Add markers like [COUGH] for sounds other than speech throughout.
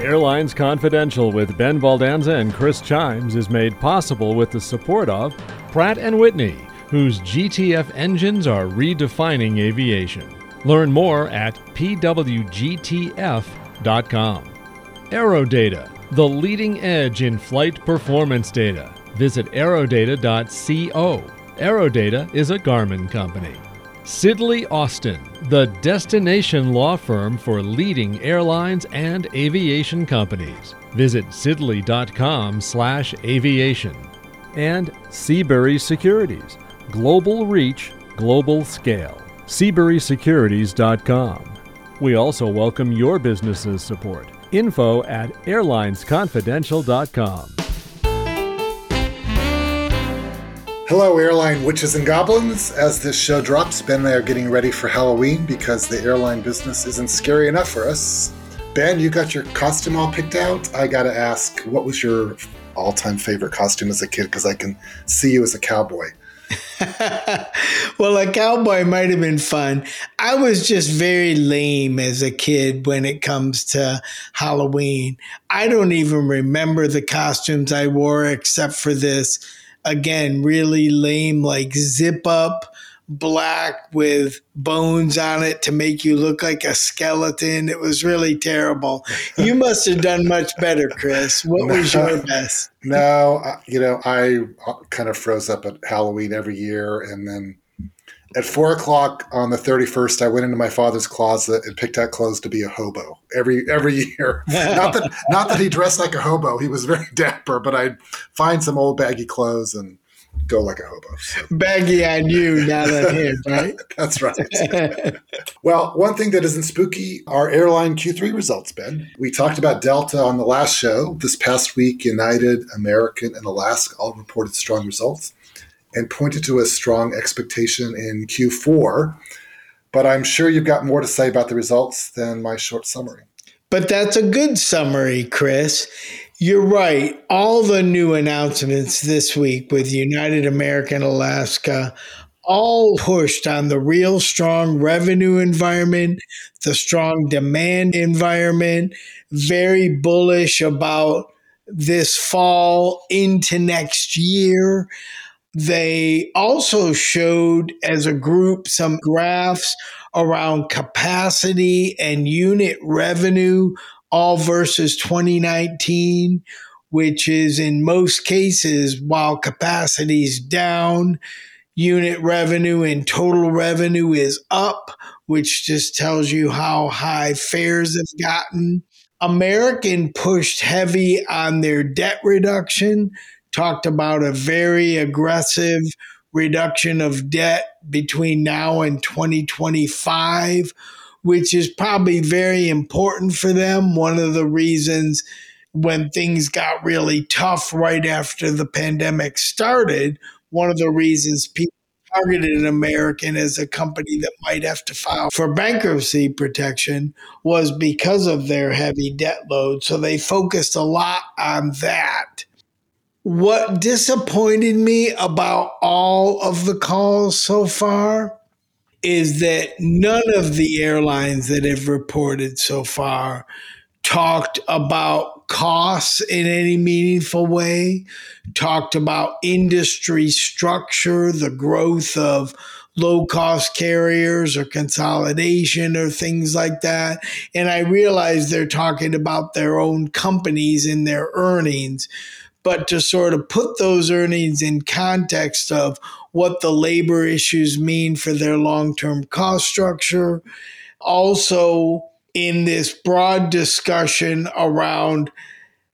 Airlines Confidential with Ben Baldanza and Chris Chiames is made possible with the support of Pratt & Whitney, whose GTF engines are redefining aviation. Learn more at pwgtf.com. Aerodata, the leading edge in flight performance data. Visit aerodata.co. Aerodata is a Garmin company. Sidley Austin, the destination law firm for leading airlines and aviation companies. Visit sidley.com/aviation. And Seabury Securities, global reach, global scale. SeaburySecurities.com. We also welcome your business's support. Info at airlinesconfidential.com. Hello, airline witches and goblins. As this show drops, Ben and I are getting ready for Halloween because the airline business isn't scary enough for us. Ben, you got your costume all picked out. I got to ask, what was your all time favorite costume as a kid? Because I can see you as a cowboy. [LAUGHS] well, a cowboy might have been fun. I was just very lame as a kid when it comes to Halloween. I don't even remember the costumes I wore except for this again, really lame, like zip up black with bones on it to make you look like a skeleton. It was really terrible. [LAUGHS] You must have done much better, Chris. What was your best? No, you know, I uh, kind of froze up at Halloween every year and then at four o'clock on the 31st, I went into my father's closet and picked out clothes to be a hobo every every year. [LAUGHS] not that not that he dressed like a hobo; he was very [LAUGHS] dapper. But I'd find some old baggy clothes and go like a hobo. So. Baggy on you, not on him, right? [LAUGHS] That's right. well, one thing that isn't spooky are airline Q3 results, Ben. We talked about Delta on the last show. This past week, United, American, and Alaska all reported strong results and pointed to a strong expectation in Q4. But I'm sure you've got more to say about the results than my short summary. But that's a good summary, Chris. You're right. All the new announcements this week with United American Alaska all pushed on the real strong revenue environment, the strong demand environment, very bullish about this fall into next year. They also showed as a group some graphs around capacity and unit revenue, all versus 2019, which is in most cases, while capacity is down, unit revenue and total revenue is up, which just tells you how high fares have gotten. American pushed heavy on their debt reduction talked about a very aggressive reduction of debt between now and 2025, which is probably very important for them. One of the reasons when things got really tough right after the pandemic started, one of the reasons people targeted an American as a company that might have to file for bankruptcy protection was because of their heavy debt load. So they focused a lot on that. What disappointed me about all of the calls so far is that none of the airlines that have reported so far talked about costs in any meaningful way, talked about industry structure, the growth of low cost carriers or consolidation or things like that. And I realize they're talking about their own companies and their earnings but to sort of put those earnings in context of what the labor issues mean for their long term cost structure. Also, in this broad discussion around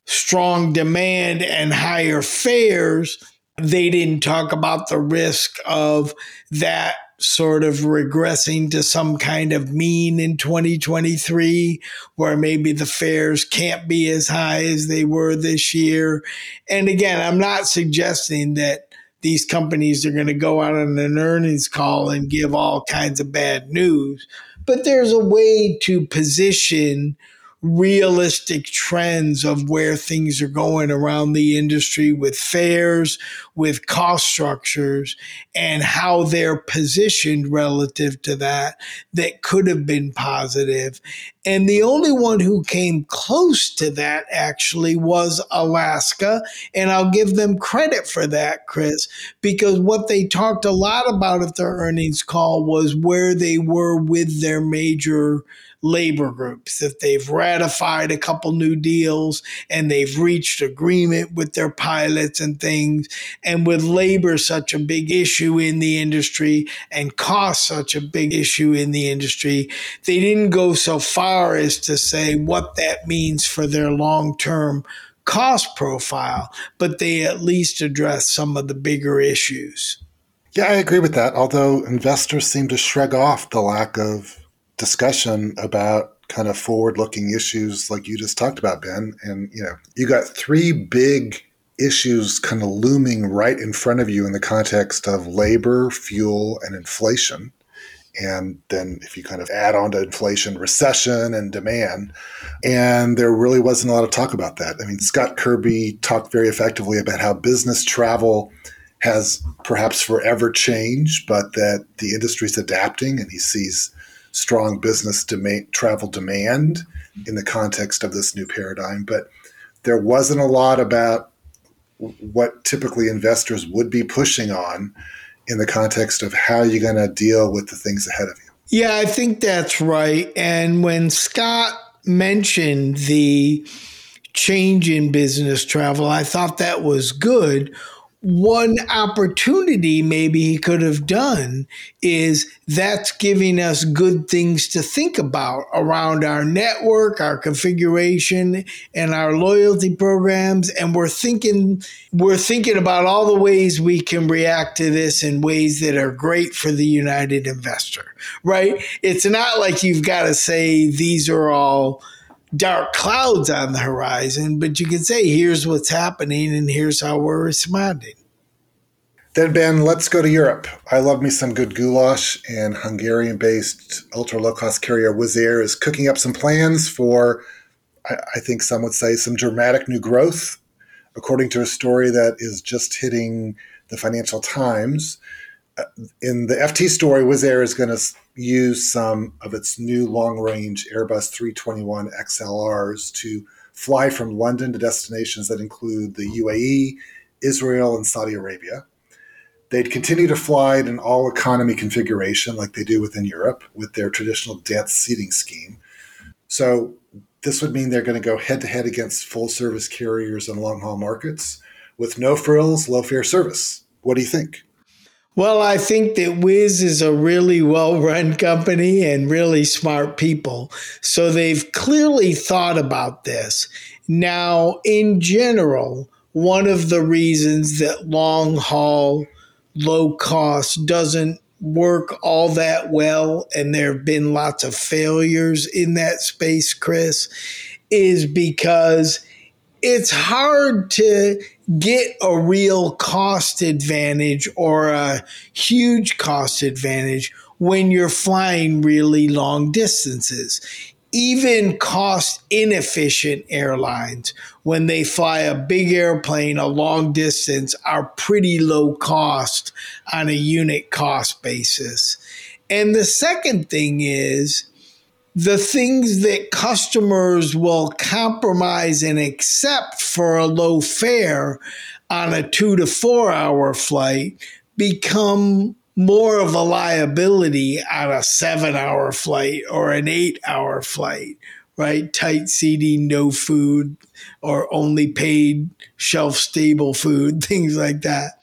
strong demand and higher fares, they didn't talk about the risk of that sort of regressing to some kind of mean in 2023 where maybe the fares can't be as high as they were this year. And again, I'm not suggesting that these companies are going to go out on an earnings call and give all kinds of bad news, but there's a way to position realistic trends of where things are going around the industry with fares, with cost structures, and how they're positioned relative to that, that could have been positive. And the only one who came close to that actually was Alaska. And I'll give them credit for that, Chris, because what they talked a lot about at their earnings call was where they were with their major labor groups, that they've ratified a couple new deals and they've reached agreement with their pilots and things. And with labor such a big issue in the industry and cost such a big issue in the industry, they didn't go so far as to say what that means for their long term cost profile, but they at least address some of the bigger issues. Yeah, I agree with that. Although investors seem to shrug off the lack of discussion about kind of forward-looking issues like you just talked about, Ben. And you know, you got three big issues kind of looming right in front of you in the context of labor, fuel, and inflation. And then if you kind of add on to inflation, recession and demand, and there really wasn't a lot of talk about that. I mean, Scott Kirby talked very effectively about how business travel has perhaps forever changed, but that the industry's adapting and he sees strong business demand, travel demand in the context of this new paradigm. But there wasn't a lot about what typically investors would be pushing on in the context of how you're going to deal with the things ahead of you. Yeah, I think that's right. And when Scott mentioned the change in business travel, I thought that was good one opportunity maybe he could have done is that's giving us good things to think about around our network, our configuration, and our loyalty programs. And we're thinking we're thinking about all the ways we can react to this in ways that are great for the United investor. Right? It's not like you've got to say these are all dark clouds on the horizon, but you can say, here's what's happening and here's how we're responding. Then, Ben, let's go to Europe. I love me some good goulash, and Hungarian based ultra low cost carrier Wizz Air is cooking up some plans for, I, I think some would say, some dramatic new growth. According to a story that is just hitting the Financial Times, uh, in the FT story, Wizz Air is going to use some of its new long range Airbus 321 XLRs to fly from London to destinations that include the UAE, Israel, and Saudi Arabia. They'd continue to fly in an all economy configuration like they do within Europe with their traditional dense seating scheme. So, this would mean they're going to go head to head against full service carriers and long haul markets with no frills, low fare service. What do you think? Well, I think that Wizz is a really well run company and really smart people. So they've clearly thought about this. Now, in general, one of the reasons that long haul, low cost doesn't work all that well, and there have been lots of failures in that space, Chris, is because it's hard to get a real cost advantage or a huge cost advantage when you're flying really long distances. Even cost inefficient airlines, when they fly a big airplane a long distance, are pretty low cost on a unit cost basis. And the second thing is, the things that customers will compromise and accept for a low fare on a two to four hour flight become more of a liability on a seven hour flight or an eight hour flight, right? Tight seating, no food, or only paid shelf stable food, [LAUGHS] things like that.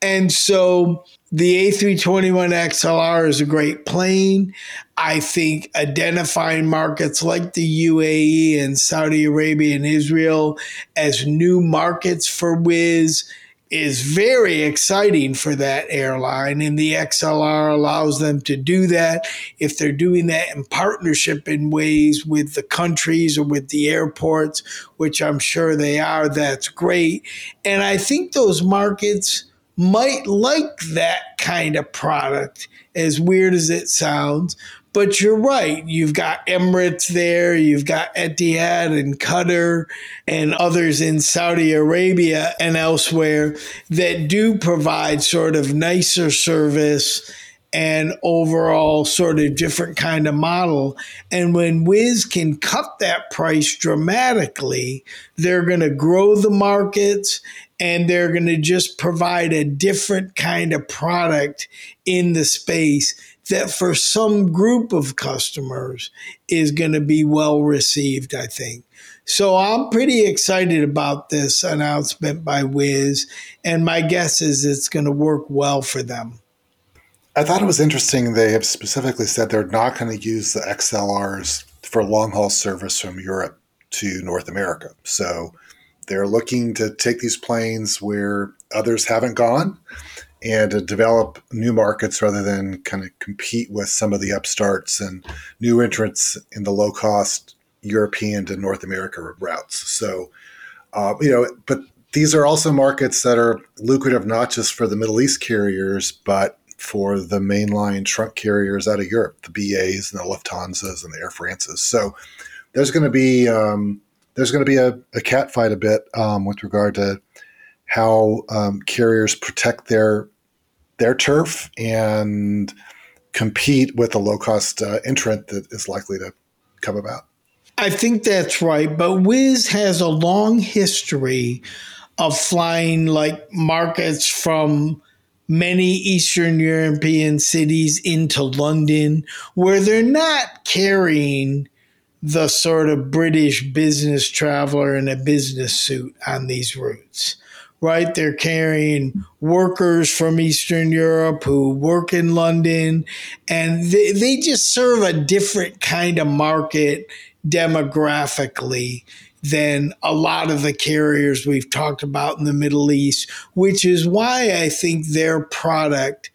And so the A321 XLR is a great plane. I think identifying markets like the UAE and Saudi Arabia and Israel as new markets for Wizz is very exciting for that airline. And the XLR allows them to do that. If they're doing that in partnership in ways with the countries or with the airports, which I'm sure they are, that's great. And I think those markets might like that kind of product, as weird as it sounds. But you're right. You've got Emirates there, you've got Etihad and Qatar and others in Saudi Arabia and elsewhere that do provide sort of nicer service and overall sort of different kind of model. And when Wizz can cut that price dramatically, they're going to grow the markets and they're going to just provide a different kind of product in the space that for some group of customers is going to be well received, I think. So I'm pretty excited about this announcement by Wizz, and my guess is it's going to work well for them. I thought it was interesting. They have specifically said they're not going to use the XLRs for long haul service from Europe to North America. So they're looking to take these planes where others haven't gone and to develop new markets rather than kind of compete with some of the upstarts and new entrants in the low cost European to North America routes. So, uh, you know, but these are also markets that are lucrative not just for the Middle East carriers, but for the mainline trunk carriers out of Europe, the BAs and the Lufthansas and the Air Frances. So there's going to be um, there's going to be a, a cat fight a bit um, with regard to how um, carriers protect their their turf and compete with a low cost uh, entrant that is likely to come about. I think that's right, but Wizz has a long history of flying like markets from many Eastern European cities into London where they're not carrying the sort of British business traveler in a business suit on these routes, right? They're carrying workers from Eastern Europe who work in London, and they, they just serve a different kind of market demographically than a lot of the carriers we've talked about in the Middle East, which is why I think their product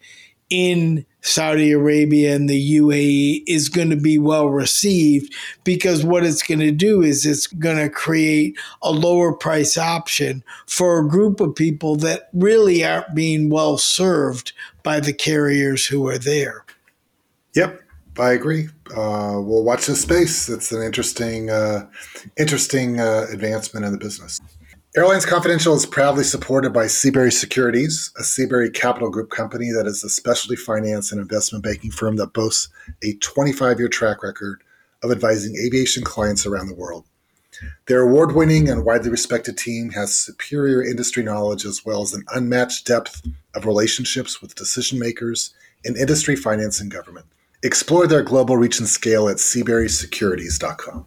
in Saudi Arabia and the UAE is going to be well received because what it's going to do is it's going to create a lower price option for a group of people that really aren't being well served by the carriers who are there. Yep. I agree. Uh, we'll watch this space. It's an interesting, uh, interesting uh, advancement in the business. Airlines Confidential is proudly supported by Seabury Securities, a Seabury Capital Group company that is a specialty finance and investment banking firm that boasts a 25 year track record of advising aviation clients around the world. Their award winning and widely respected team has superior industry knowledge as well as an unmatched depth of relationships with decision makers in industry, finance, and government. Explore their global reach and scale at seaburysecurities.com.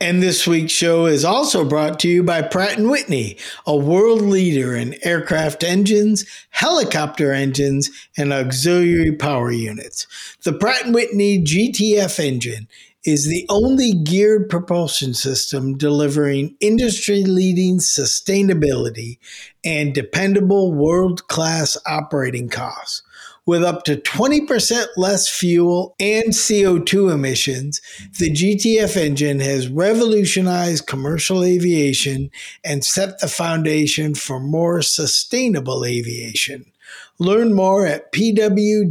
And this week's show is also brought to you by Pratt & Whitney, a world leader in aircraft engines, helicopter engines, and auxiliary power units. The Pratt & Whitney GTF engine is the only geared propulsion system delivering industry-leading sustainability and dependable world-class operating costs with up to 20% less fuel and CO2 emissions, the GTF engine has revolutionized commercial aviation and set the foundation for more sustainable aviation. Learn more at pwgtf.com.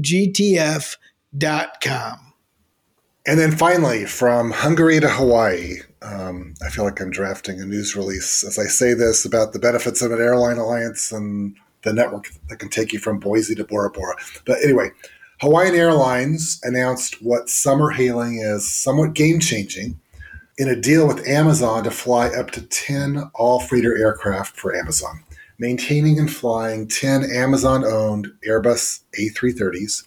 And then finally, from Hungary to Hawaii, um, I feel like I'm drafting a news release as I say this about the benefits of an airline alliance and the network that can take you from Boise to Bora Bora. But anyway, Hawaiian Airlines announced what summer hailing is somewhat game changing in a deal with Amazon to fly up to 10 all freighter aircraft for Amazon, maintaining and flying 10 Amazon owned Airbus A330s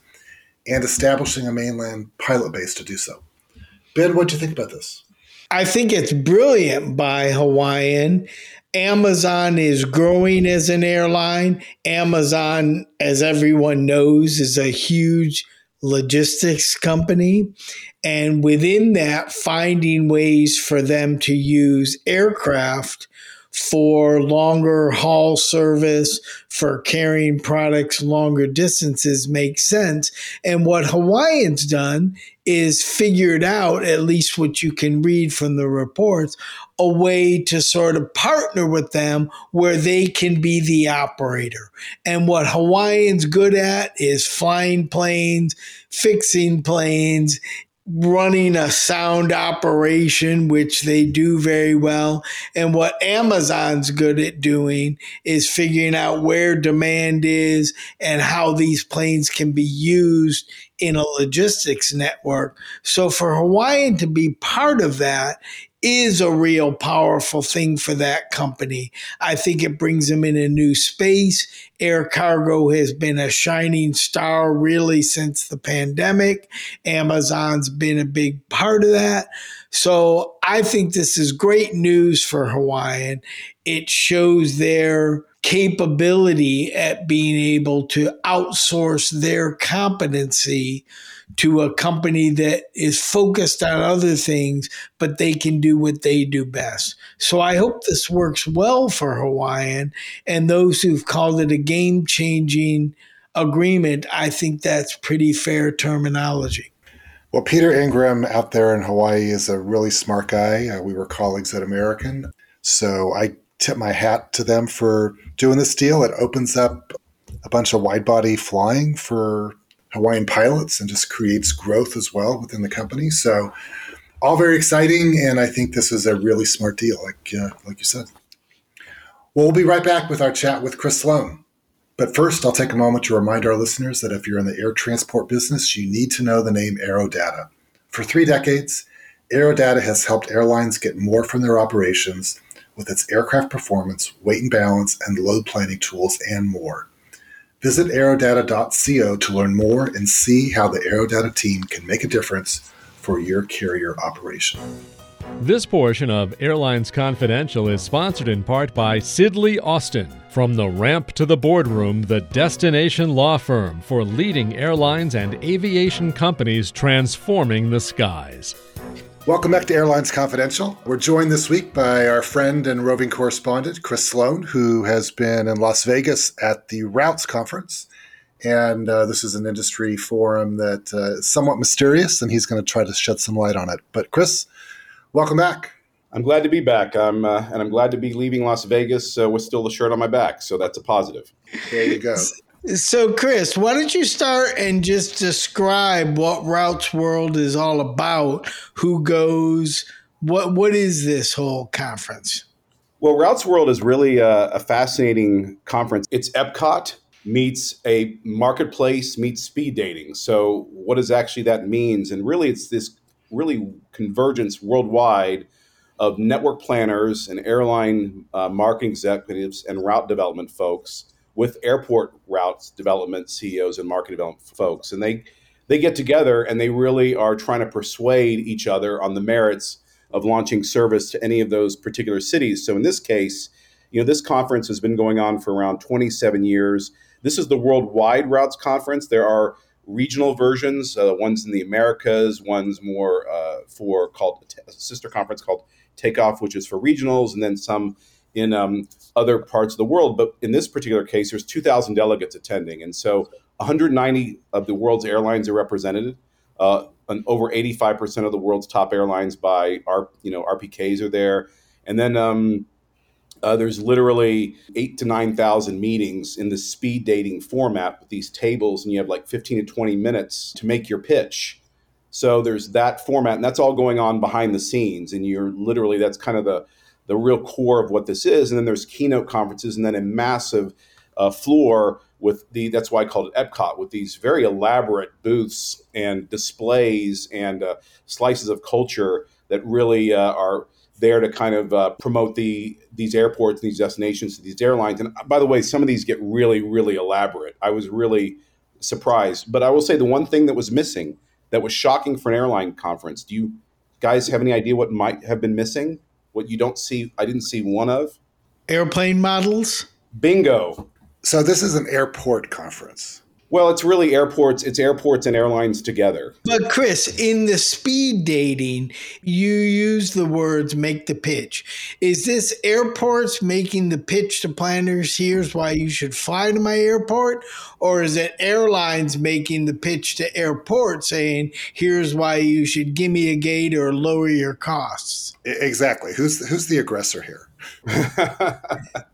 and establishing a mainland pilot base to do so. Ben, what do you think about this? I think it's brilliant by Hawaiian. Amazon is growing as an airline. Amazon, as everyone knows, is a huge logistics company. And within that, finding ways for them to use aircraft for longer haul service, for carrying products longer distances makes sense. And what Hawaiian's done is figured out, at least what you can read from the reports, a way to sort of partner with them where they can be the operator. And what Hawaiian's good at is flying planes, fixing planes, running a sound operation, which they do very well. And what Amazon's good at doing is figuring out where demand is and how these planes can be used in a logistics network. So for Hawaiian to be part of that is a real powerful thing for that company. I think it brings them in a new space. Air cargo has been a shining star really since the pandemic. Amazon's been a big part of that. So I think this is great news for Hawaiian. It shows their capability at being able to outsource their competency to a company that is focused on other things, but they can do what they do best. So I hope this works well for Hawaiian and those who've called it a game changing agreement. I think that's pretty fair terminology. Well, Peter Ingram out there in Hawaii is a really smart guy. Uh, we were colleagues at American. So I tip my hat to them for doing this deal. It opens up a bunch of wide body flying for Hawaiian pilots and just creates growth as well within the company. So, all very exciting, and I think this is a really smart deal, like uh, like you said. Well, we'll be right back with our chat with Chris Sloan. But first, I'll take a moment to remind our listeners that if you're in the air transport business, you need to know the name AeroData. For three decades, AeroData has helped airlines get more from their operations with its aircraft performance, weight and balance, and load planning tools, and more. Visit aerodata.co to learn more and see how the Aerodata team can make a difference for your carrier operation. This portion of Airlines Confidential is sponsored in part by Sidley Austin. From the ramp to the boardroom, the destination law firm for leading airlines and aviation companies transforming the skies. Welcome back to Airlines Confidential. We're joined this week by our friend and roving correspondent, Chris Sloan, who has been in Las Vegas at the Routes Conference. And uh, this is an industry forum that uh, is somewhat mysterious, and he's going to try to shed some light on it. But, Chris, welcome back. I'm glad to be back. I'm, uh, and I'm glad to be leaving Las Vegas uh, with still the shirt on my back. So that's a positive. There you go. So, Chris, why don't you start and just describe what Routes World is all about? Who goes? What What is this whole conference? Well, Routes World is really a, a fascinating conference. It's Epcot meets a marketplace meets speed dating. So, what does actually that means? And really, it's this really convergence worldwide of network planners and airline uh, marketing executives and route development folks with airport routes development CEOs and market development folks, and they they get together and they really are trying to persuade each other on the merits of launching service to any of those particular cities. So in this case, you know, this conference has been going on for around 27 years. This is the worldwide routes conference. There are regional versions, uh, ones in the Americas, ones more uh, for called a sister conference called Takeoff, which is for regionals, and then some in um, other parts of the world. But in this particular case, there's 2,000 delegates attending, and so 190 of the world's airlines are represented. Uh, and over 85% of the world's top airlines by our, you know, RPKs are there, and then um, uh, there's literally eight to nine thousand meetings in the speed dating format with these tables, and you have like 15 to 20 minutes to make your pitch. So there's that format, and that's all going on behind the scenes, and you're literally that's kind of the the real core of what this is. And then there's keynote conferences, and then a massive uh, floor with the that's why I called it Epcot with these very elaborate booths and displays and uh, slices of culture that really uh, are there to kind of uh, promote the these airports, these destinations, these airlines. And by the way, some of these get really, really elaborate. I was really surprised. But I will say the one thing that was missing that was shocking for an airline conference. Do you guys have any idea what might have been missing? What you don't see, I didn't see one of. Airplane models? Bingo. So this is an airport conference. Well, it's really airports. It's airports and airlines together. But Chris, in the speed dating, you use the words "make the pitch." Is this airports making the pitch to planners? Here's why you should fly to my airport, or is it airlines making the pitch to airports, saying, "Here's why you should give me a gate or lower your costs"? Exactly. Who's who's the aggressor here? [LAUGHS]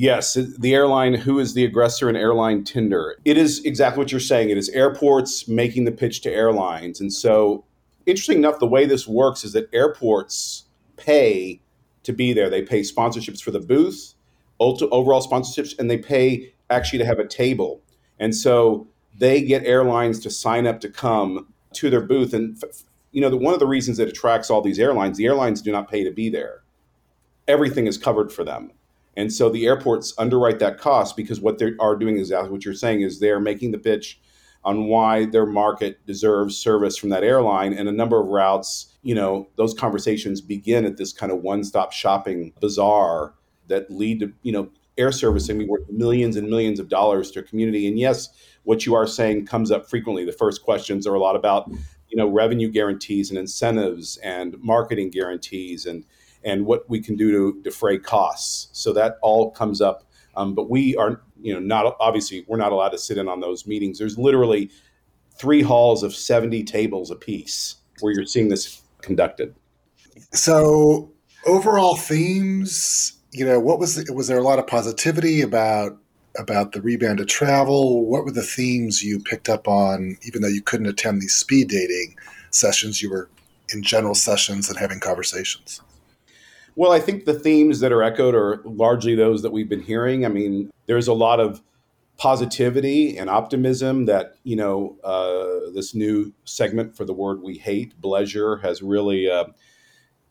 Yes, the airline, who is the aggressor in airline Tinder? It is exactly what you're saying. It is airports making the pitch to airlines. And so, interesting enough, the way this works is that airports pay to be there. They pay sponsorships for the booth, overall sponsorships, and they pay actually to have a table. And so, they get airlines to sign up to come to their booth. And, you know, one of the reasons that attracts all these airlines, the airlines do not pay to be there. Everything is covered for them and so the airports underwrite that cost because what they are doing is what you're saying is they're making the pitch on why their market deserves service from that airline. And a number of routes you know those conversations begin at this kind of one-stop shopping bazaar that lead to you know air service and worth millions and millions of dollars to a community. And yes what you are saying comes up frequently. The first questions are a lot about you know revenue guarantees and incentives and marketing guarantees and and what we can do to defray costs. So that all comes up. Um, but we are, you know, not obviously we're not allowed to sit in on those meetings. There's literally three halls of 70 tables apiece where you're seeing this conducted. So overall themes, you know, what was the, was there a lot of positivity about about the rebound of travel? What were the themes you picked up on, even though you couldn't attend these speed dating sessions? You were in general sessions and having conversations. Well, I think the themes that are echoed are largely those that we've been hearing. I mean, there's a lot of positivity and optimism that you know uh, this new segment for the word we hate, bleisure, has really uh,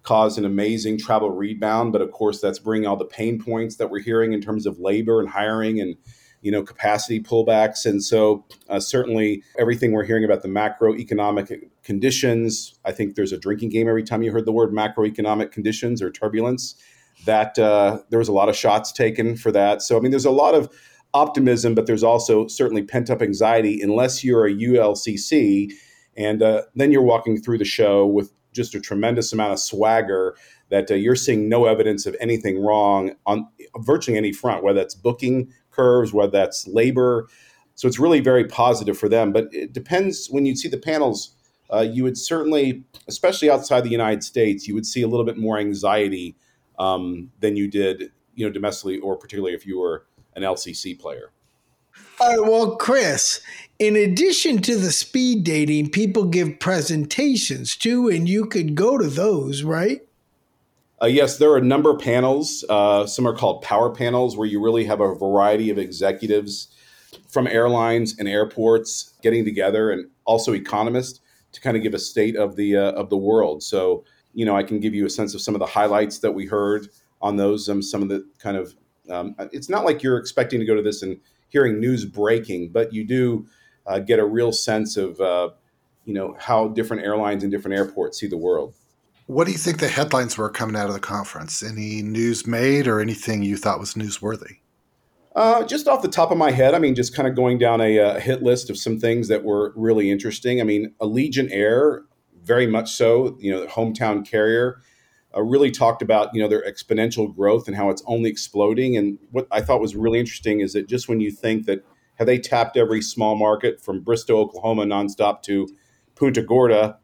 caused an amazing travel rebound. But of course, that's bringing all the pain points that we're hearing in terms of labor and hiring and you know capacity pullbacks and so uh, certainly everything we're hearing about the macroeconomic conditions i think there's a drinking game every time you heard the word macroeconomic conditions or turbulence that uh, there was a lot of shots taken for that so i mean there's a lot of optimism but there's also certainly pent up anxiety unless you're a ulcc and uh, then you're walking through the show with just a tremendous amount of swagger that uh, you're seeing no evidence of anything wrong on virtually any front, whether that's booking curves, whether that's labor. So it's really very positive for them. But it depends when you see the panels. Uh, you would certainly, especially outside the United States, you would see a little bit more anxiety um, than you did, you know, domestically or particularly if you were an LCC player. All right, well, Chris, in addition to the speed dating, people give presentations too, and you could go to those, right? Uh, yes, there are a number of panels. Uh, some are called power panels, where you really have a variety of executives from airlines and airports getting together, and also economists to kind of give a state of the uh, of the world. So, you know, I can give you a sense of some of the highlights that we heard on those. Um, some of the kind of um, it's not like you're expecting to go to this and hearing news breaking, but you do uh, get a real sense of uh, you know how different airlines and different airports see the world. What do you think the headlines were coming out of the conference? Any news made or anything you thought was newsworthy? Uh, just off the top of my head, I mean, just kind of going down a, a, hit list of some things that were really interesting. I mean, Allegiant Air, very much so, you know, the hometown carrier, uh, really talked about, you know, their exponential growth and how it's only exploding. And what I thought was really interesting is that just when you think that have they tapped every small market from Bristow, Oklahoma, nonstop to Punta Gorda,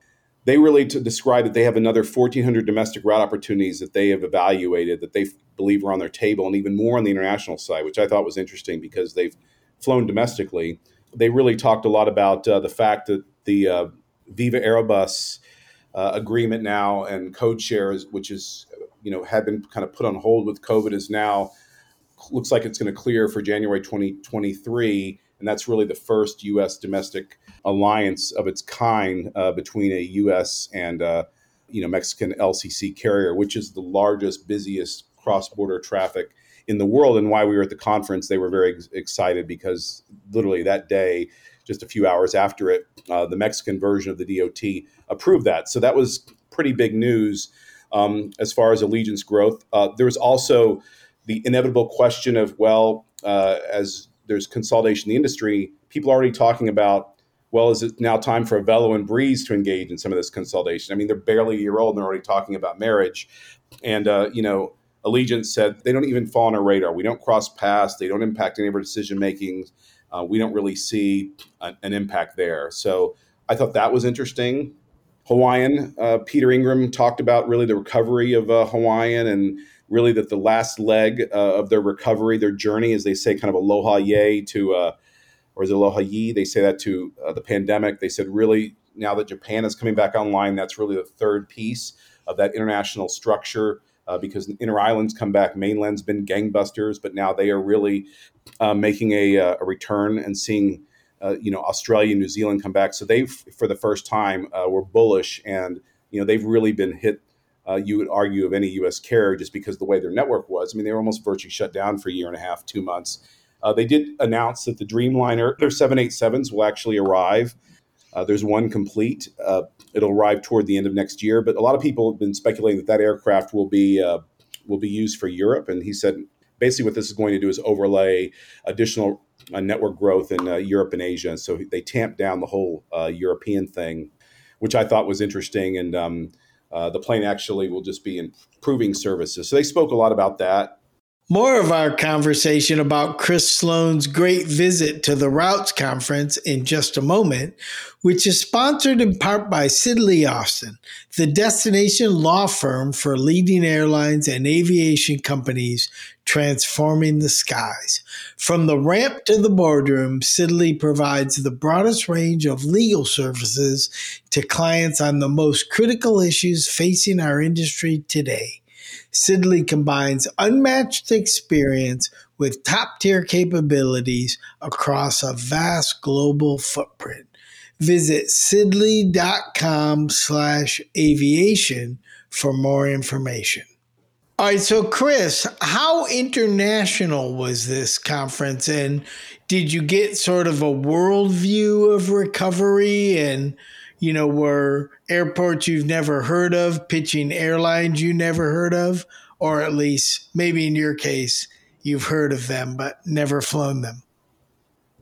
they really to describe that they have another 1,400 domestic route opportunities that they have evaluated that they believe are on their table, and even more on the international side, which I thought was interesting because they've flown domestically. They really talked a lot about uh, the fact that the uh, Viva Aerobus uh, agreement now and code shares, which is you know had been kind of put on hold with COVID, is now looks like it's going to clear for January 2023 and that's really the first U.S. domestic alliance of its kind uh, between a U.S. and uh, you know Mexican LCC carrier, which is the largest, busiest cross-border traffic in the world. And why we were at the conference, they were very ex- excited because literally that day, just a few hours after it, uh, the Mexican version of the DOT approved that. So that was pretty big news um, as far as Allegiant's growth. Uh, there was also the inevitable question of well, uh, as there's consolidation in the industry, people are already talking about well, is it now time for Avelo and Breeze to engage in some of this consolidation? I mean, they're barely a year old and they're already talking about marriage. And, uh, you know, Allegiant said they don't even fall on our radar. We don't cross paths. They don't impact any of our decision making. Uh, we don't really see a, an impact there. So I thought that was interesting. Hawaiian, uh, Peter Ingram talked about really the recovery of uh, Hawaiian and really that the last leg uh, of their recovery, their journey, as they say, kind of aloha yay to uh, or is it Aloha Yi? They say that to uh, the pandemic. They said really now that Japan is coming back online, that's really the third piece of that international structure. Uh, because inner islands come back, mainland's been gangbusters, but now they are really uh, making a, uh, a, return and seeing, you know, Australia, and New Zealand come back. So they've, for the first time, were bullish, and you know they've really been hit. You would argue of any U.S. carrier just because the way their network was. I mean, they were almost virtually shut down for a year and a half, two months uh, they did announce that the Dreamliner, their 787s will actually arrive. Uh, there's one complete. Uh, it'll arrive toward the end of next year, but a lot of people have been speculating that that aircraft will be uh, will be used for Europe. And he said basically what this is going to do is overlay additional uh, network growth in uh, Europe and Asia. So they tamped down the whole European thing, which I thought was interesting. And um, Uh, the plane actually will just be improving services. So they spoke a lot about that. More of our conversation about Chris Sloan's great visit to the Routes Conference in just a moment, which is sponsored in part by Sidley Austin, the destination law firm for leading airlines and aviation companies transforming the skies. From the ramp to the boardroom, Sidley provides the broadest range of legal services to clients on the most critical issues facing our industry today. Sidley combines unmatched experience with top tier capabilities across a vast global footprint. Visit sidley.com slash aviation for more information. All right, so Chris, how international was this conference? And did you get sort of a worldview of recovery and you know, were airports you've never heard of pitching airlines you never heard of, or at least maybe in your case, you've heard of them but never flown them?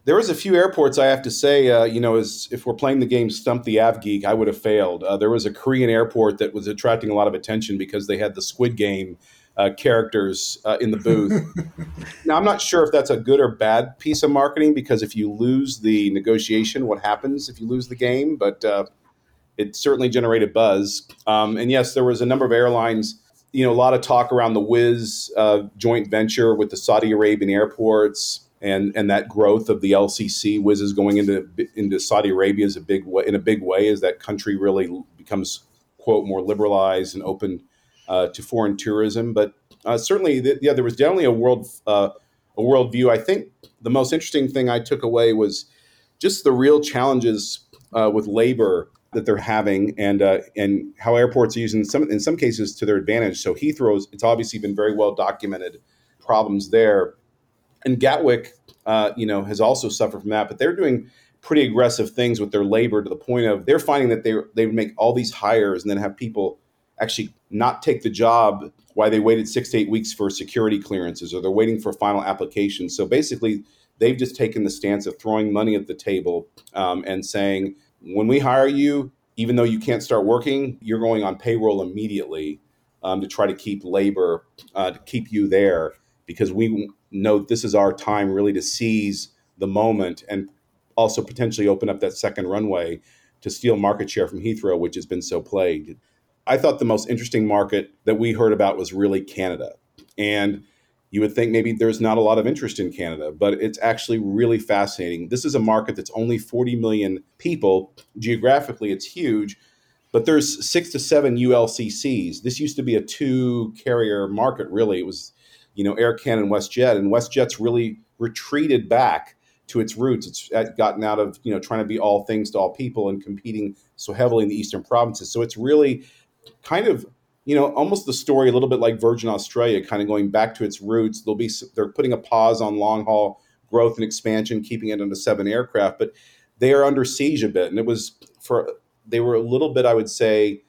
There was a few airports I have to say, uh, you know, as if we're playing the game Stump the Av Geek, I would have failed. Uh, there was a Korean airport that was attracting a lot of attention because they had the Squid Game uh, characters uh, in the booth. [LAUGHS] now, I'm not sure if that's a good or bad piece of marketing because if you lose the negotiation, what happens if you lose the game? But uh, it certainly generated buzz. Um, and yes, there was a number of airlines. You know, a lot of talk around the Wizz uh, joint venture with the Saudi Arabian airports. And, and that growth of the LCC, Wizz is going into into Saudi Arabia is a big way, in a big way as that country really becomes quote more liberalized and open uh, to foreign tourism. But uh, certainly, the, yeah, there was definitely a world uh, a world view. I think the most interesting thing I took away was just the real challenges uh, with labor that they're having, and uh, and how airports are using some in some cases to their advantage. So Heathrow's it's obviously been very well documented problems there, and Gatwick, uh, you know, has also suffered from that. But they're doing pretty aggressive things with their labor to the point of they're finding that they they make all these hires and then have people actually not take the job why they waited six to eight weeks for security clearances or they're waiting for final applications. So basically, they've just taken the stance of throwing money at the table um, and saying, when we hire you, even though you can't start working, you're going on payroll immediately um, to try to keep labor, uh, to keep you there, because we know this is our time really to seize the moment and also potentially open up that second runway to steal market share from Heathrow, which has been so plagued. I thought the most interesting market that we heard about was really Canada. And you would think maybe there's not a lot of interest in Canada, but it's actually really fascinating. This is a market that's only 40 million people. Geographically, it's huge, but there's six to seven ULCCs. This used to be a two carrier market, really. It was, you know, Air Canada and WestJet, and WestJet's really retreated back to its roots. It's gotten out of, you know, trying to be all things to all people and competing so heavily in the eastern provinces. So it's really kind of you know almost the story a little bit like Virgin Australia, kind of going back to its roots. They'll be they're putting a pause on long haul growth and expansion, keeping it under seven aircraft, but they are under siege a bit, and it was for they were a little bit, I would say,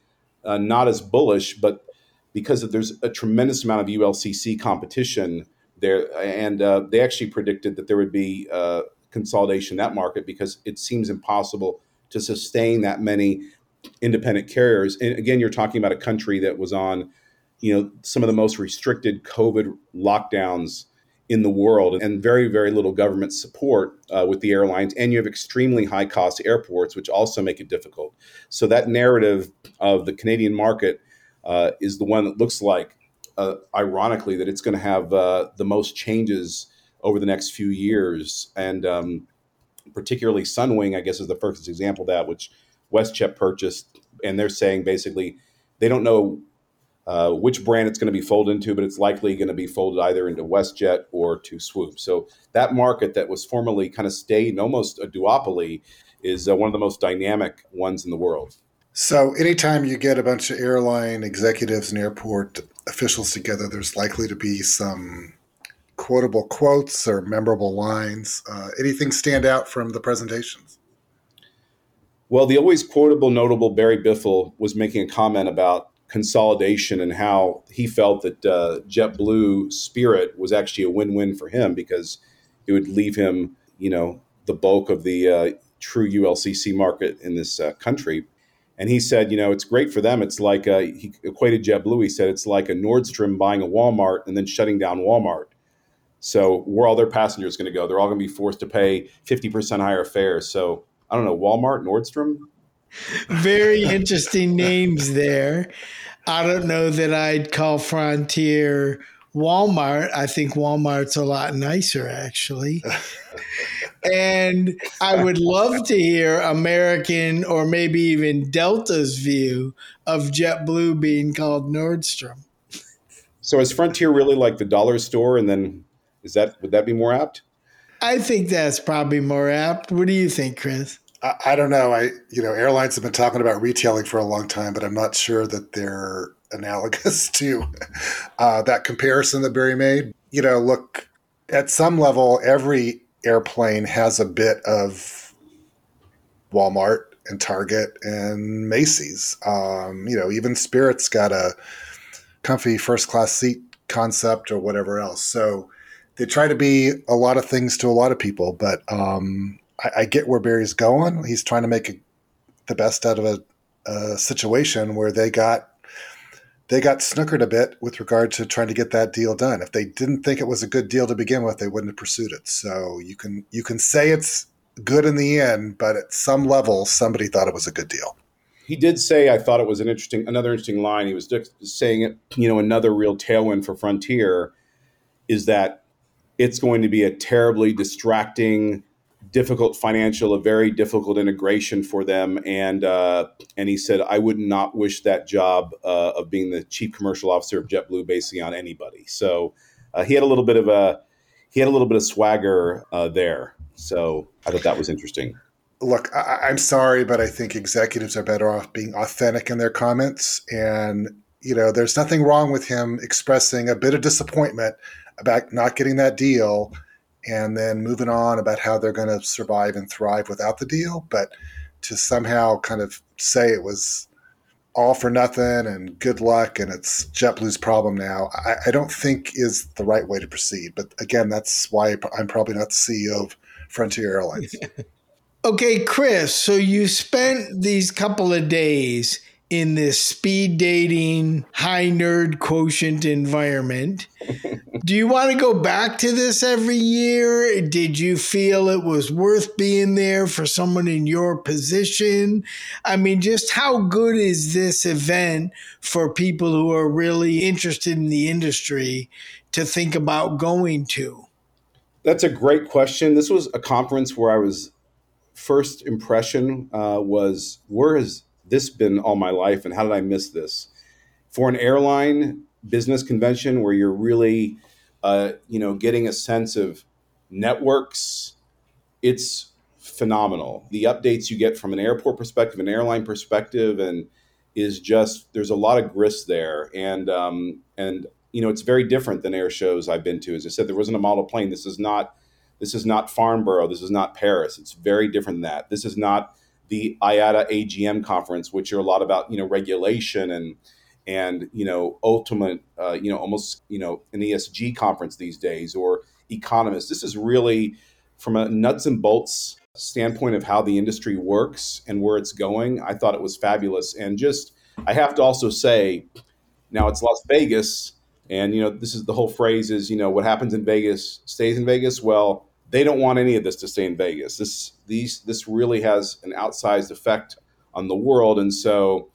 uh, not as bullish, but because there's a tremendous amount of ULCC competition, there, and uh, they actually predicted that there would be uh, consolidation in that market because it seems impossible to sustain that many independent carriers. And again, you're talking about a country that was on, you know, some of the most restricted COVID lockdowns in the world and very, very little government support uh, with the airlines. And you have extremely high cost airports, which also make it difficult. So that narrative of the Canadian market uh, is the one that looks like uh, ironically, that it's going to have uh, the most changes over the next few years. And um, particularly Sunwing, I guess, is the first example of that, which WestJet purchased. And they're saying basically they don't know uh, which brand it's going to be folded into, but it's likely going to be folded either into WestJet or to Swoop. So that market that was formerly kind of stayed almost a duopoly is uh, one of the most dynamic ones in the world. So, anytime you get a bunch of airline executives and airport officials together, there's likely to be some quotable quotes or memorable lines. Uh, anything stand out from the presentations? Well, the always quotable, notable Barry Biffle was making a comment about consolidation and how he felt that uh, JetBlue Spirit was actually a win-win for him because it would leave him, you know, the bulk of the uh, true ULCC market in this uh, country and he said, you know, it's great for them. It's like a, he equated JetBlue. He said it's like a Nordstrom buying a Walmart and then shutting down Walmart. So where all their passengers going to go? They're all going to be forced to pay fifty percent higher fares. So I don't know, Walmart, Nordstrom. Very interesting names there. I don't know that I'd call Frontier Walmart. I think Walmart's a lot nicer, actually. And I would love to hear American or maybe even Delta's view of JetBlue being called Nordstrom. So is Frontier really like the dollar store? And then is that would that be more apt? I think that's probably more apt. What do you think, Chris? I, I don't know. I you know airlines have been talking about retailing for a long time, but I'm not sure that they're analogous [LAUGHS] to uh, that comparison that Barry made. You know, look at some level, every airplane has a bit of Walmart and Target and Macy's. Um, you know, even Spirit's got a comfy first class seat concept or whatever else. So they try to be a lot of things to a lot of people, but um, I, I, get where Barry's going. He's trying to make a, the best out of a, a situation where they got they got snookered a bit with regard to trying to get that deal done. If they didn't think it was a good deal to begin with, they wouldn't have pursued it. So you can you can say it's good in the end, but at some level, somebody thought it was a good deal. He did say, I thought it was an interesting, another interesting line. He was saying it, you know, another real tailwind for Frontier is that it's going to be a terribly distracting difficult financial, a very difficult integration for them. And uh, and he said, I would not wish that job uh, of being the chief commercial officer of JetBlue basically on anybody. So uh, he had a little bit of a he had a little bit of swagger uh, there. So I thought that was interesting. Look, I, I'm sorry, but I think executives are better off being authentic in their comments. And you know, there's nothing wrong with him expressing a bit of disappointment about not getting that deal and then moving on about how they're going to survive and thrive without the deal. But to somehow kind of say it was all for nothing and good luck and it's JetBlue's problem now, I, I don't think is the right way to proceed. But again, that's why I'm probably not the CEO of Frontier Airlines. [LAUGHS] okay, Chris, so you spent these couple of days in this speed dating, high nerd quotient environment. [LAUGHS] Do you want to go back to this every year? Did you feel it was worth being there for someone in your position? I mean, just how good is this event for people who are really interested in the industry to think about going to? That's a great question. This was a conference where I was first impression uh, was where is this been all my life and how did I miss this? For an airline business convention where you're really, uh, you know, getting a sense of networks, it's phenomenal. The updates you get from an airport perspective, an airline perspective, and is just there's a lot of grist there, and um, and you know it's very different than air shows I've been to. As I said, there wasn't a model plane. This is not this is not Farnborough. This is not Paris. It's very different than that. This is not the IATA AGM conference, which are a lot about you know regulation and and you know ultimate uh, you know almost you know an ESG conference these days or economists. This is really from a nuts and bolts standpoint of how the industry works and where it's going. I thought it was fabulous, and just I have to also say, now it's Las Vegas, and you know this is the whole phrase is you know what happens in Vegas stays in Vegas. Well, they don't want any of this to stay in Vegas. This these this really has an outsized effect on the world, and so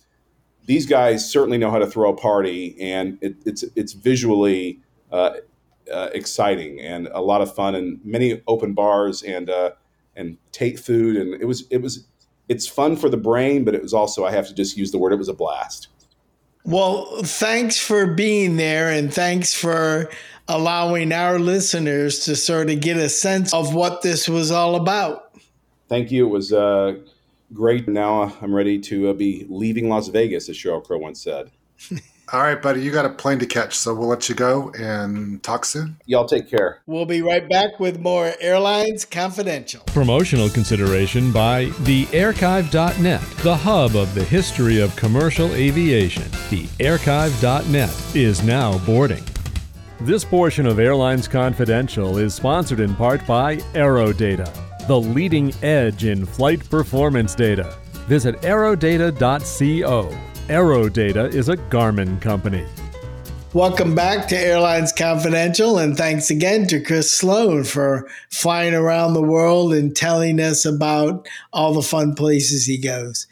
these guys certainly know how to throw a party, and it, it's it's visually uh, uh, exciting and a lot of fun, and many open bars and uh, and take food, and it was it was it's fun for the brain, but it was also I have to just use the word it was a blast. Well, thanks for being there, and thanks for allowing our listeners to sort of get a sense of what this was all about. Thank you. It was uh, great. Now I'm ready to uh, be leaving Las Vegas, as Sheryl Crow once said. [LAUGHS] All right, buddy, you got a plane to catch, so we'll let you go and talk soon. Y'all take care. We'll be right back with more Airlines Confidential. Promotional consideration by theairchive.net, the hub of the history of commercial aviation. Theairchive.net is now boarding. This portion of Airlines Confidential is sponsored in part by AeroData, the leading edge in flight performance data. Visit aerodata.co AeroData is a Garmin company. Welcome back to Airlines Confidential, and thanks again to Chris Sloan for flying around the world and telling us about all the fun places he goes.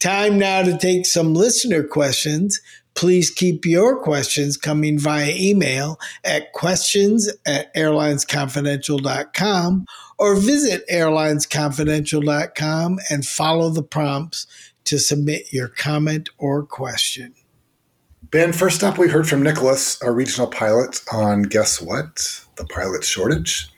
Time now to take some listener questions. Please keep your questions coming via email at questions at airlinesconfidential.com or visit airlinesconfidential.com and follow the prompts to submit your comment or question. Ben, first up, we heard from Nicholas, our regional pilot, on guess what? The pilot shortage.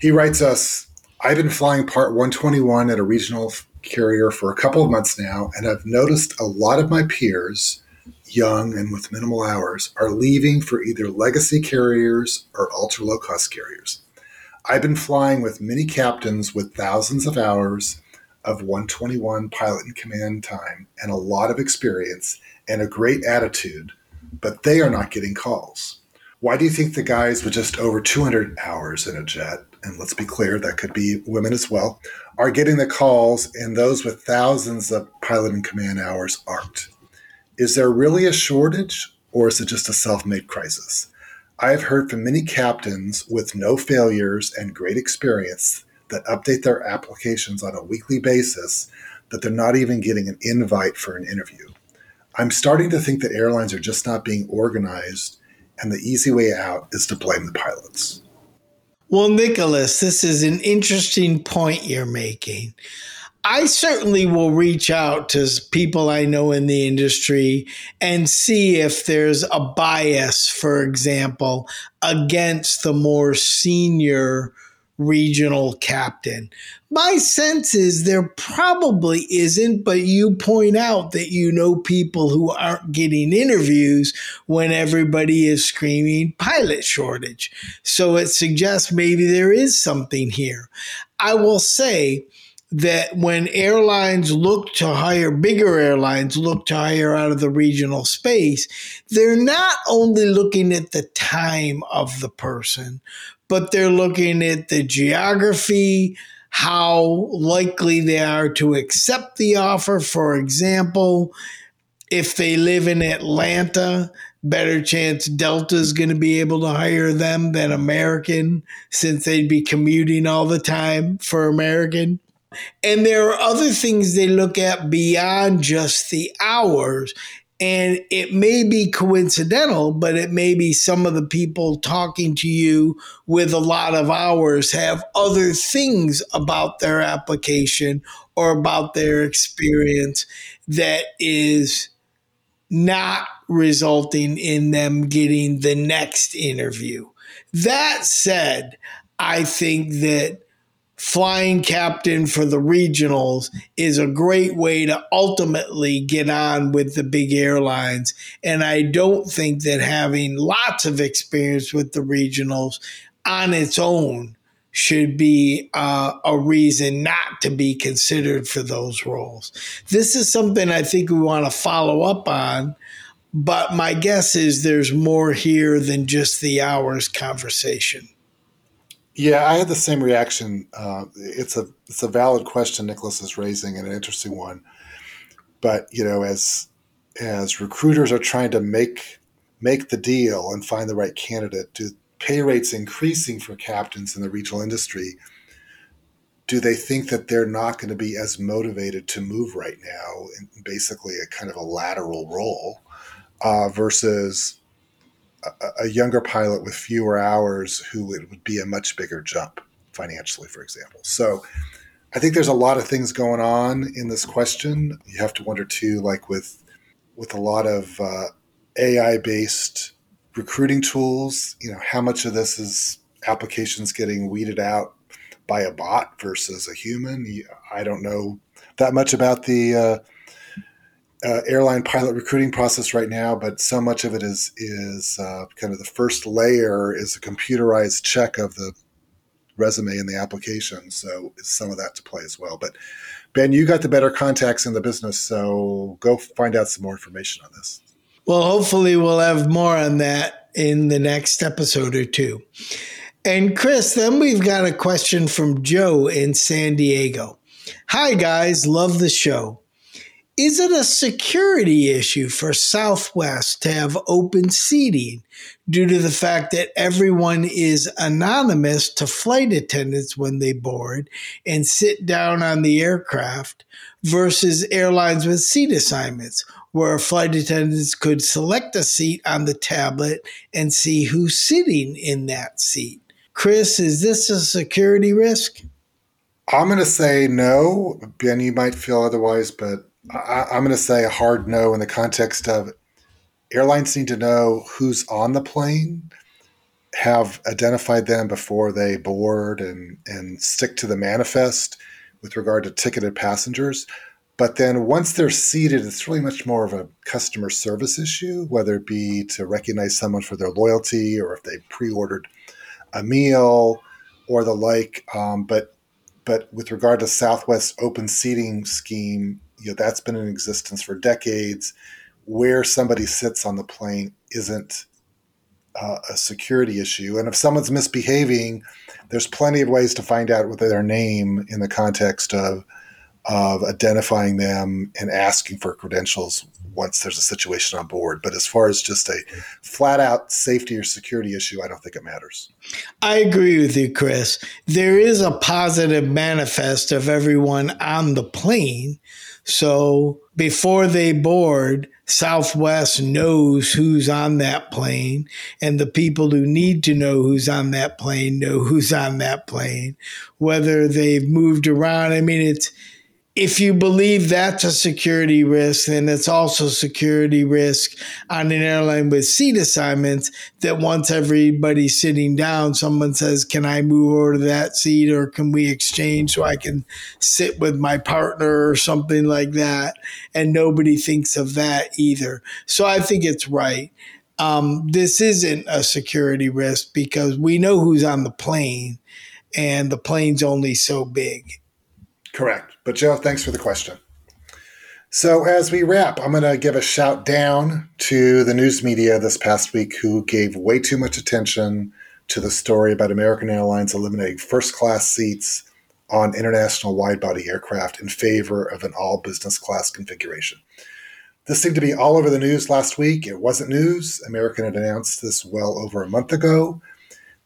He writes us I've been flying Part 121 at a regional carrier for a couple of months now, and I've noticed a lot of my peers, young and with minimal hours, are leaving for either legacy carriers or ultra low cost carriers. I've been flying with many captains with thousands of hours of 121 pilot and command time and a lot of experience and a great attitude, but they are not getting calls. Why do you think the guys with just over 200 hours in a jet, and let's be clear, that could be women as well, are getting the calls and those with thousands of pilot and command hours aren't? Is there really a shortage or is it just a self made crisis? I have heard from many captains with no failures and great experience that update their applications on a weekly basis that they're not even getting an invite for an interview. I'm starting to think that airlines are just not being organized, and the easy way out is to blame the pilots. Well, Nicholas, this is an interesting point you're making. I certainly will reach out to people I know in the industry and see if there's a bias, for example, against the more senior regional captain. My sense is there probably isn't, but you point out that you know people who aren't getting interviews when everybody is screaming pilot shortage. So it suggests maybe there is something here. I will say, that when airlines look to hire, bigger airlines look to hire out of the regional space, they're not only looking at the time of the person, but they're looking at the geography, how likely they are to accept the offer. For example, if they live in Atlanta, better chance Delta is going to be able to hire them than American since they'd be commuting all the time for American. And there are other things they look at beyond just the hours. And it may be coincidental, but it may be some of the people talking to you with a lot of hours have other things about their application or about their experience that is not resulting in them getting the next interview. That said, I think that flying captain for the regionals is a great way to ultimately get on with the big airlines. And I don't think that having lots of experience with the regionals on its own should be uh, a reason not to be considered for those roles. This is something I think we want to follow up on but my guess is there's more here than just the hours conversation. Yeah, I had the same reaction. Uh, it's a it's a valid question Nicholas is raising and an interesting one. But you know, as as recruiters are trying to make make the deal and find the right candidate, do pay rates increasing for captains in the regional industry? Do they think that they're not going to be as motivated to move right now in basically a kind of a lateral role uh, versus a, younger pilot with fewer hours who it would be a much bigger jump financially, for example? So I think there's a lot of things going on in this question. You have to wonder too, like with with a lot of uh, AI based recruiting tools, you know, how much of this is applications getting weeded out by a bot versus a human? I don't know that much about the uh, uh, airline pilot recruiting process right now, but so much of it is is uh, kind of the first layer is a computerized check of the resume and the application. So some of that to play as well. But Ben, you got the better contacts in the business, so go find out some more information on this. Well, hopefully, we'll have more on that in the next episode or two. And Chris, then we've got a question from Joe in San Diego. Hi, guys. Love the show. Is it a security issue for Southwest to have open seating due to the fact that everyone is anonymous to flight attendants when they board and sit down on the aircraft versus airlines with seat assignments? where flight attendants could select a seat on the tablet and see who's sitting in that seat. Chris, is this a security risk? I'm going to say no. Ben, you might feel otherwise, but I, am going to say a hard no in the context of airlines need to know who's on the plane, have identified them before they board, and, and stick to the manifest with regard to ticketed passengers. But then once they're seated, it's really much more of a customer service issue, whether it be to recognize someone for their loyalty or if they pre-ordered a meal or the like. Um, but but with regard to Southwest open seating scheme, you know that's been in existence for decades. Where somebody sits on the plane isn't uh, a security issue, and if someone's misbehaving, there's plenty of ways to find out with their name in the context of of identifying them and asking for credentials once there's a situation on board. But as far as just a flat out safety or security issue, I don't think it matters. I agree with you, Chris. There is a positive manifest of everyone on the plane. So before they board, Southwest knows who's on that plane, and the people who need to know who's on that plane know who's on that plane, whether they've moved around. I mean, it's if you believe that's a security risk, then it's also security risk on an airline with seat assignments that once everybody's sitting down, someone says, Can I move over to that seat or can we exchange so I can sit with my partner or something like that? And nobody thinks of that either. So I think it's right. Um, this isn't a security risk because we know who's on the plane and the plane's only so big. Correct. But Joe, thanks for the question. So as we wrap, I'm going to give a shout down to the news media this past week who gave way too much attention to the story about American Airlines eliminating first class seats on international wide body aircraft in favor of an all business class configuration. This seemed to be all over the news last week. It wasn't news. American had announced this well over a month ago.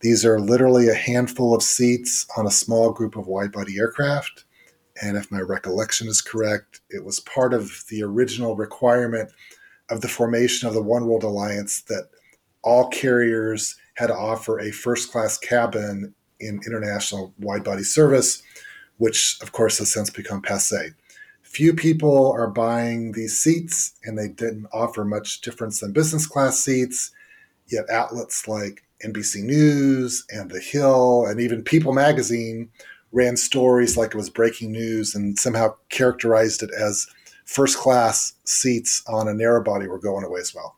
These are literally a handful of seats on a small group of wide body aircraft. And if my recollection is correct, it was part of the original requirement of the formation of the One World Alliance that all carriers had to offer a first class cabin in international wide body service, which of course has since become passe. Few people are buying these seats, and they didn't offer much difference than business class seats. Yet outlets like NBC News and The Hill and even People magazine ran stories like it was breaking news and somehow characterized it as first class seats on a narrow body were going away as well.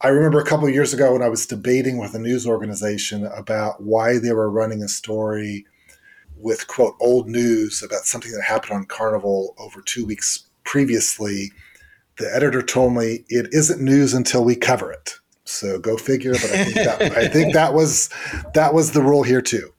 I remember a couple years ago when I was debating with a news organization about why they were running a story with quote old news about something that happened on Carnival over two weeks previously. the editor told me it isn't news until we cover it. So go figure. But I think that, I think that was that was the rule here too.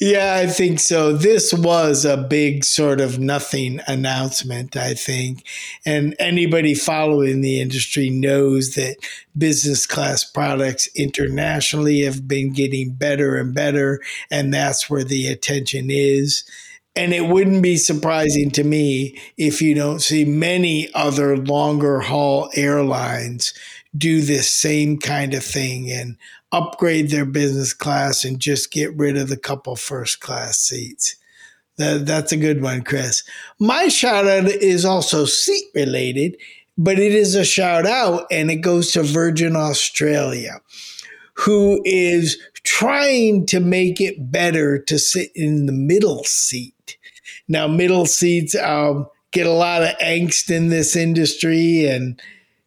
Yeah, I think so. This was a big sort of nothing announcement, I think. And anybody following the industry knows that business class products internationally have been getting better and better. And that's where the attention is. And it wouldn't be surprising to me if you don't see many other longer haul airlines do this same kind of thing and upgrade their business class and just get rid of the couple first class seats. That, that's a good one, Chris. My shout out is also seat related, but it is a shout out and it goes to Virgin Australia, who is trying to make it better to sit in the middle seat. Now, middle seats um, get a lot of angst in this industry and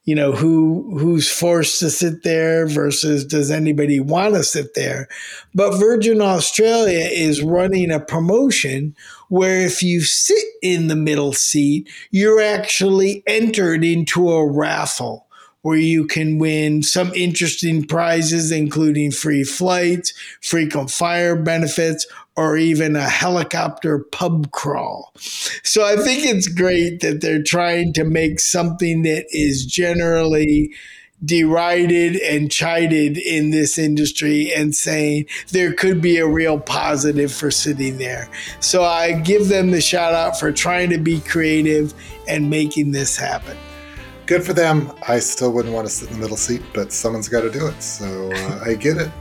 you know who who's forced to sit there versus does anybody want to sit there? But virgin australia is running a promotion where if you sit in the middle seat you're actually entered into a raffle where you can win some interesting prizes, including free flights, frequent flyer benefits, or even a helicopter pub crawl. So I think it's great that they're trying to make something that is generally derided and chided in this industry and saying there could be a real positive for sitting there. So I give them the shout out for trying to be creative and making this happen good for them. I still wouldn't want to sit in the middle seat, but someone's got to do it. So uh, I get it.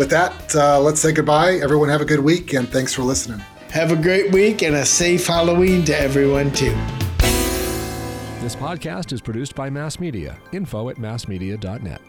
With that, uh, let's say goodbye. Everyone have a good week, and thanks for listening. Have a great week and a safe Halloween to everyone, too. This podcast is produced by Mass Media. Info at massmedia.net.